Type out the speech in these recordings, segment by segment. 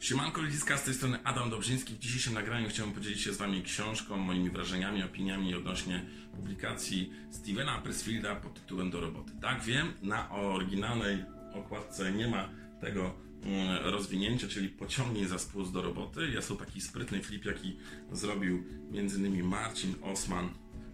Siemanko ludziska, z tej strony Adam Dobrzyński. W dzisiejszym nagraniu chciałbym podzielić się z Wami książką, moimi wrażeniami, opiniami odnośnie publikacji Stevena Pressfielda pod tytułem Do roboty. Tak, wiem, na oryginalnej okładce nie ma tego mm, rozwinięcia, czyli pociągnij za spust do roboty. Jest to taki sprytny flip, jaki zrobił m.in. Marcin Osman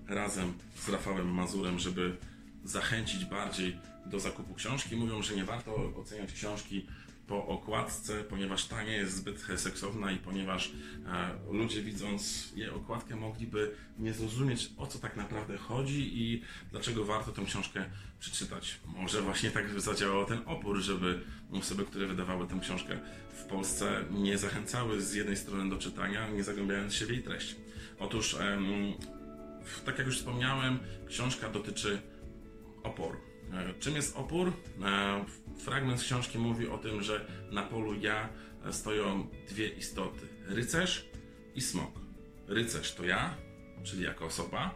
razem z Rafałem Mazurem, żeby zachęcić bardziej do zakupu książki. Mówią, że nie warto oceniać książki po okładce, ponieważ ta nie jest zbyt seksowna i ponieważ e, ludzie widząc jej okładkę mogliby nie zrozumieć o co tak naprawdę chodzi i dlaczego warto tę książkę przeczytać. Może właśnie tak zadziałał ten opór, żeby osoby, które wydawały tę książkę w Polsce nie zachęcały z jednej strony do czytania, nie zagłębiając się w jej treść. Otóż, em, tak jak już wspomniałem, książka dotyczy oporu. E, czym jest opór? E, fragment książki mówi o tym, że na polu ja stoją dwie istoty: rycerz i smok. Rycerz to ja, czyli jako osoba,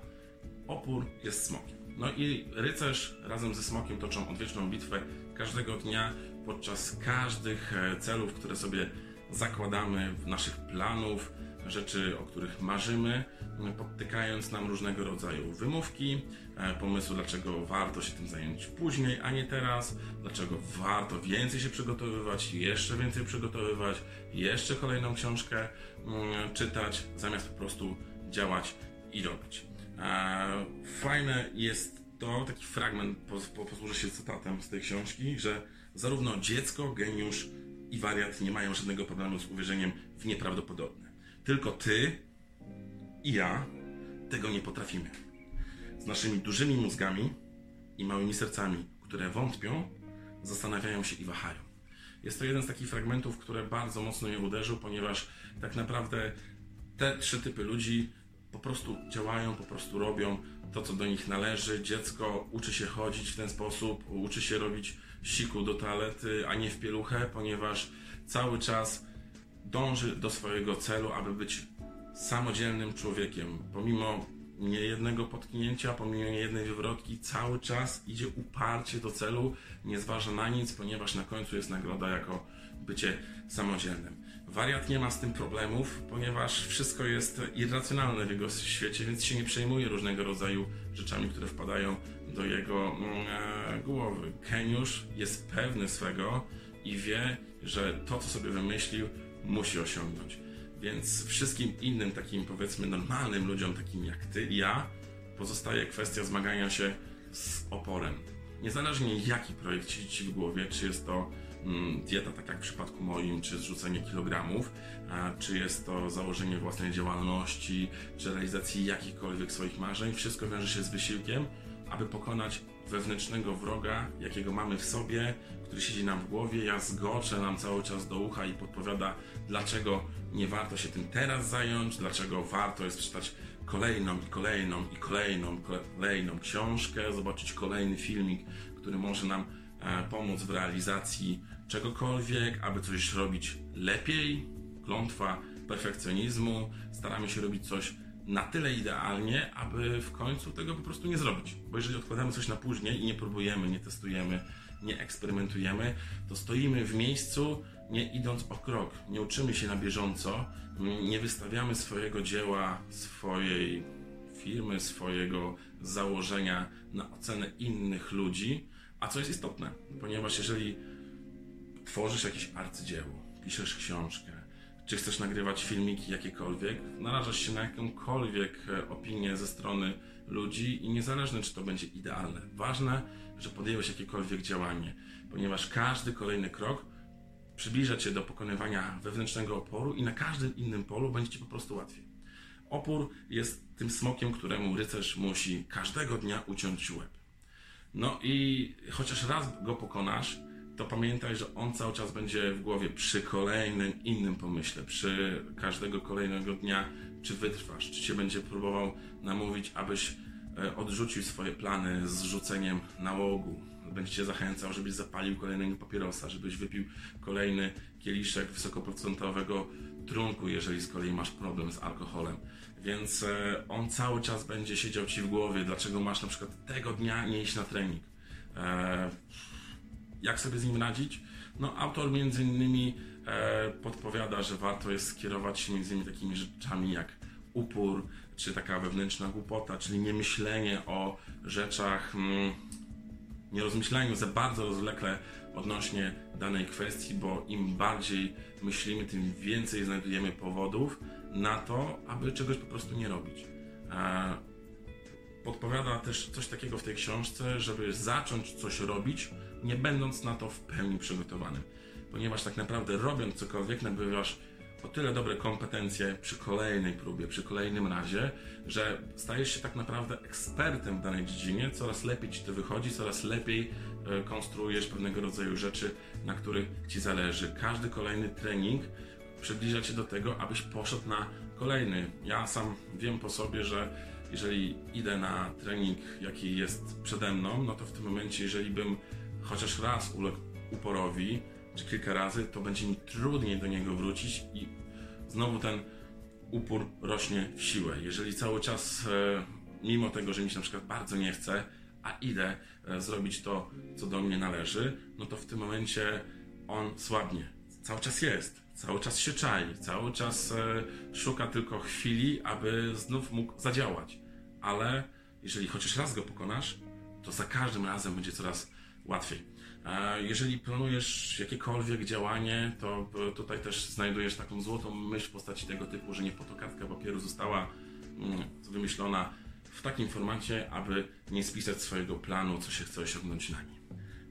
opór jest smokiem. No i rycerz razem ze smokiem toczą odwieczną bitwę każdego dnia podczas każdych e, celów, które sobie zakładamy, naszych planów, rzeczy, o których marzymy, podtykając nam różnego rodzaju wymówki, e, pomysły, dlaczego warto się tym zająć później, a nie teraz, dlaczego warto więcej się przygotowywać, jeszcze więcej przygotowywać, jeszcze kolejną książkę czytać, zamiast po prostu działać i robić. E, fajne jest to, taki fragment, posłużę się cytatem z tej książki, że zarówno dziecko, geniusz i wariat nie mają żadnego problemu z uwierzeniem w nieprawdopodobne. Tylko ty i ja tego nie potrafimy. Z naszymi dużymi mózgami i małymi sercami, które wątpią, zastanawiają się i wahają. Jest to jeden z takich fragmentów, które bardzo mocno mnie uderzył, ponieważ tak naprawdę te trzy typy ludzi po prostu działają, po prostu robią to, co do nich należy. Dziecko uczy się chodzić w ten sposób, uczy się robić siku do toalety, a nie w pieluchę, ponieważ cały czas dąży do swojego celu, aby być samodzielnym człowiekiem. Pomimo niejednego potknięcia, pomimo niejednej wywrotki, cały czas idzie uparcie do celu, nie zważa na nic, ponieważ na końcu jest nagroda jako bycie samodzielnym. Wariat nie ma z tym problemów, ponieważ wszystko jest irracjonalne w jego świecie, więc się nie przejmuje różnego rodzaju rzeczami, które wpadają do jego mm, e, głowy. Keniusz jest pewny swego i wie, że to, co sobie wymyślił, musi osiągnąć. Więc wszystkim innym takim powiedzmy normalnym ludziom, takim jak ty i ja, pozostaje kwestia zmagania się z oporem. Niezależnie jaki projekt siedzi ci w głowie, czy jest to mm, dieta, tak jak w przypadku moim, czy zrzucenie kilogramów, a, czy jest to założenie własnej działalności, czy realizacji jakichkolwiek swoich marzeń, wszystko wiąże się z wysiłkiem, aby pokonać wewnętrznego wroga, jakiego mamy w sobie, który siedzi nam w głowie, ja zgoczę nam cały czas do ucha i podpowiada, dlaczego nie warto się tym teraz zająć, dlaczego warto jest przeczytać kolejną i kolejną i kolejną, kolejną książkę, zobaczyć kolejny filmik, który może nam e, pomóc w realizacji czegokolwiek, aby coś robić lepiej. Klątwa perfekcjonizmu, staramy się robić coś na tyle idealnie, aby w końcu tego po prostu nie zrobić. Bo jeżeli odkładamy coś na później i nie próbujemy, nie testujemy, nie eksperymentujemy, to stoimy w miejscu, nie idąc o krok, nie uczymy się na bieżąco, nie wystawiamy swojego dzieła, swojej firmy, swojego założenia na ocenę innych ludzi, a co jest istotne, ponieważ jeżeli tworzysz jakieś arcydzieło, piszesz książkę, czy chcesz nagrywać filmiki jakiekolwiek, narażasz się na jakąkolwiek e, opinię ze strony ludzi i niezależne, czy to będzie idealne. Ważne, że podjęłeś jakiekolwiek działanie, ponieważ każdy kolejny krok przybliża cię do pokonywania wewnętrznego oporu i na każdym innym polu będzie ci po prostu łatwiej. Opór jest tym smokiem, któremu rycerz musi każdego dnia uciąć łeb. No i chociaż raz go pokonasz, to pamiętaj, że on cały czas będzie w głowie przy kolejnym innym pomyśle, przy każdego kolejnego dnia, czy wytrwasz, czy cię będzie próbował namówić, abyś e, odrzucił swoje plany z rzuceniem nałogu. Będzie cię zachęcał, żebyś zapalił kolejnego papierosa, żebyś wypił kolejny kieliszek wysokoprocentowego trunku, jeżeli z kolei masz problem z alkoholem. Więc e, on cały czas będzie siedział ci w głowie, dlaczego masz na przykład tego dnia nie iść na trening. Jak sobie z nim radzić? No, autor między innymi e, podpowiada, że warto jest skierować się między innymi takimi rzeczami jak upór, czy taka wewnętrzna głupota, czyli niemyślenie o rzeczach, mm, nie rozmyślaniu za bardzo rozwlekle odnośnie danej kwestii, bo im bardziej myślimy, tym więcej znajdujemy powodów na to, aby czegoś po prostu nie robić. E, podpowiada też coś takiego w tej książce, żeby zacząć coś robić, nie będąc na to w pełni przygotowanym. Ponieważ tak naprawdę robiąc cokolwiek, nabywasz o tyle dobre kompetencje przy kolejnej próbie, przy kolejnym razie, że stajesz się tak naprawdę ekspertem w danej dziedzinie, coraz lepiej ci to wychodzi, coraz lepiej e, konstruujesz pewnego rodzaju rzeczy, na których ci zależy. Każdy kolejny trening przybliża cię do tego, abyś poszedł na kolejny. Ja sam wiem po sobie, że jeżeli idę na trening, jaki jest przede mną, no to w tym momencie, jeżeli bym chociaż raz uległ uporowi, czy kilka razy, to będzie mi trudniej do niego wrócić i znowu ten upór rośnie w siłę. Jeżeli cały czas, e, mimo tego, że mi się na przykład bardzo nie chce, a idę e, zrobić to, co do mnie należy, no to w tym momencie on słabnie. Cały czas jest, cały czas się czai, cały czas e, szuka tylko chwili, aby znów mógł zadziałać. Ale jeżeli chociaż raz go pokonasz, to za każdym razem będzie coraz łatwiej. Jeżeli planujesz jakiekolwiek działanie, to tutaj też znajdujesz taką złotą myśl w postaci tego typu, że nie po to kartka papieru została mm, wymyślona w takim formacie, aby nie spisać swojego planu, co się chce osiągnąć na nim.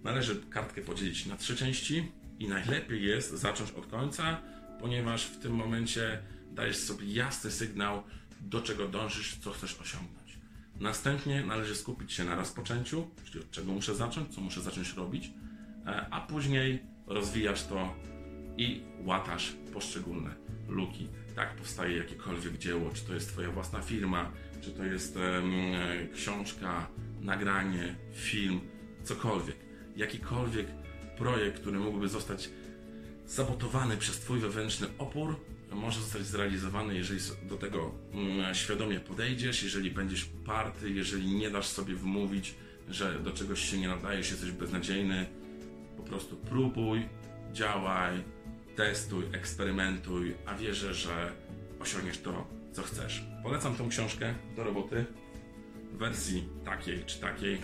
Należy kartkę podzielić na trzy części i najlepiej jest zacząć od końca, ponieważ w tym momencie dajesz sobie jasny sygnał, do czego dążysz, co chcesz osiągnąć. Następnie należy skupić się na rozpoczęciu, czyli od czego muszę zacząć, co muszę zacząć robić, E, a później rozwijasz to i łatasz poszczególne luki. Tak powstaje jakiekolwiek dzieło, czy to jest Twoja własna firma, czy to jest e, książka, nagranie, film, cokolwiek. Jakikolwiek projekt, który mógłby zostać sabotowany przez Twój wewnętrzny opór, może zostać zrealizowany, jeżeli do tego mm, świadomie podejdziesz, jeżeli będziesz uparty, jeżeli nie dasz sobie wmówić, że do czegoś się nie nadajesz, jesteś beznadziejny, po prostu próbuj, działaj, testuj, eksperymentuj, a wierzę, że osiągniesz to, co chcesz. Polecam tą książkę do roboty w wersji takiej czy takiej.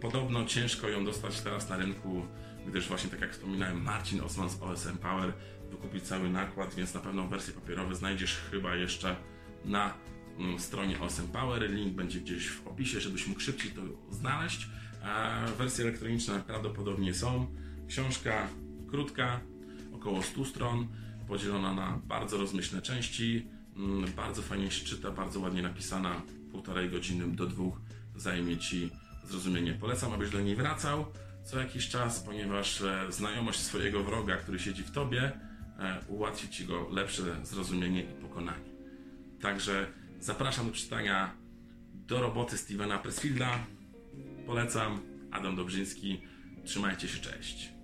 Podobno ciężko ją dostać teraz na rynku, gdyż właśnie tak jak wspominałem, Marcin Osman z OSM Power wykupił cały nakład, więc na pewno wersję papierową znajdziesz chyba jeszcze na mm, stronie OSM Power. Link będzie gdzieś w opisie, żebyś mógł szybciej to znaleźć. Wersje elektroniczne prawdopodobnie są. Książka krótka, około 100 stron, podzielona na bardzo rozmyślne części. Mm, bardzo fajnie się czyta, bardzo ładnie napisana. Półtorej godziny do dwóch zajmie Ci zrozumienie. Polecam, abyś do niej wracał co jakiś czas, ponieważ e, znajomość swojego wroga, który siedzi w Tobie, e, ułatwi Ci go lepsze zrozumienie i pokonanie. Także zapraszam do czytania do roboty Stevena Pressfielda. Polecam. Adam Dobrzyński. Trzymajcie się, cześć.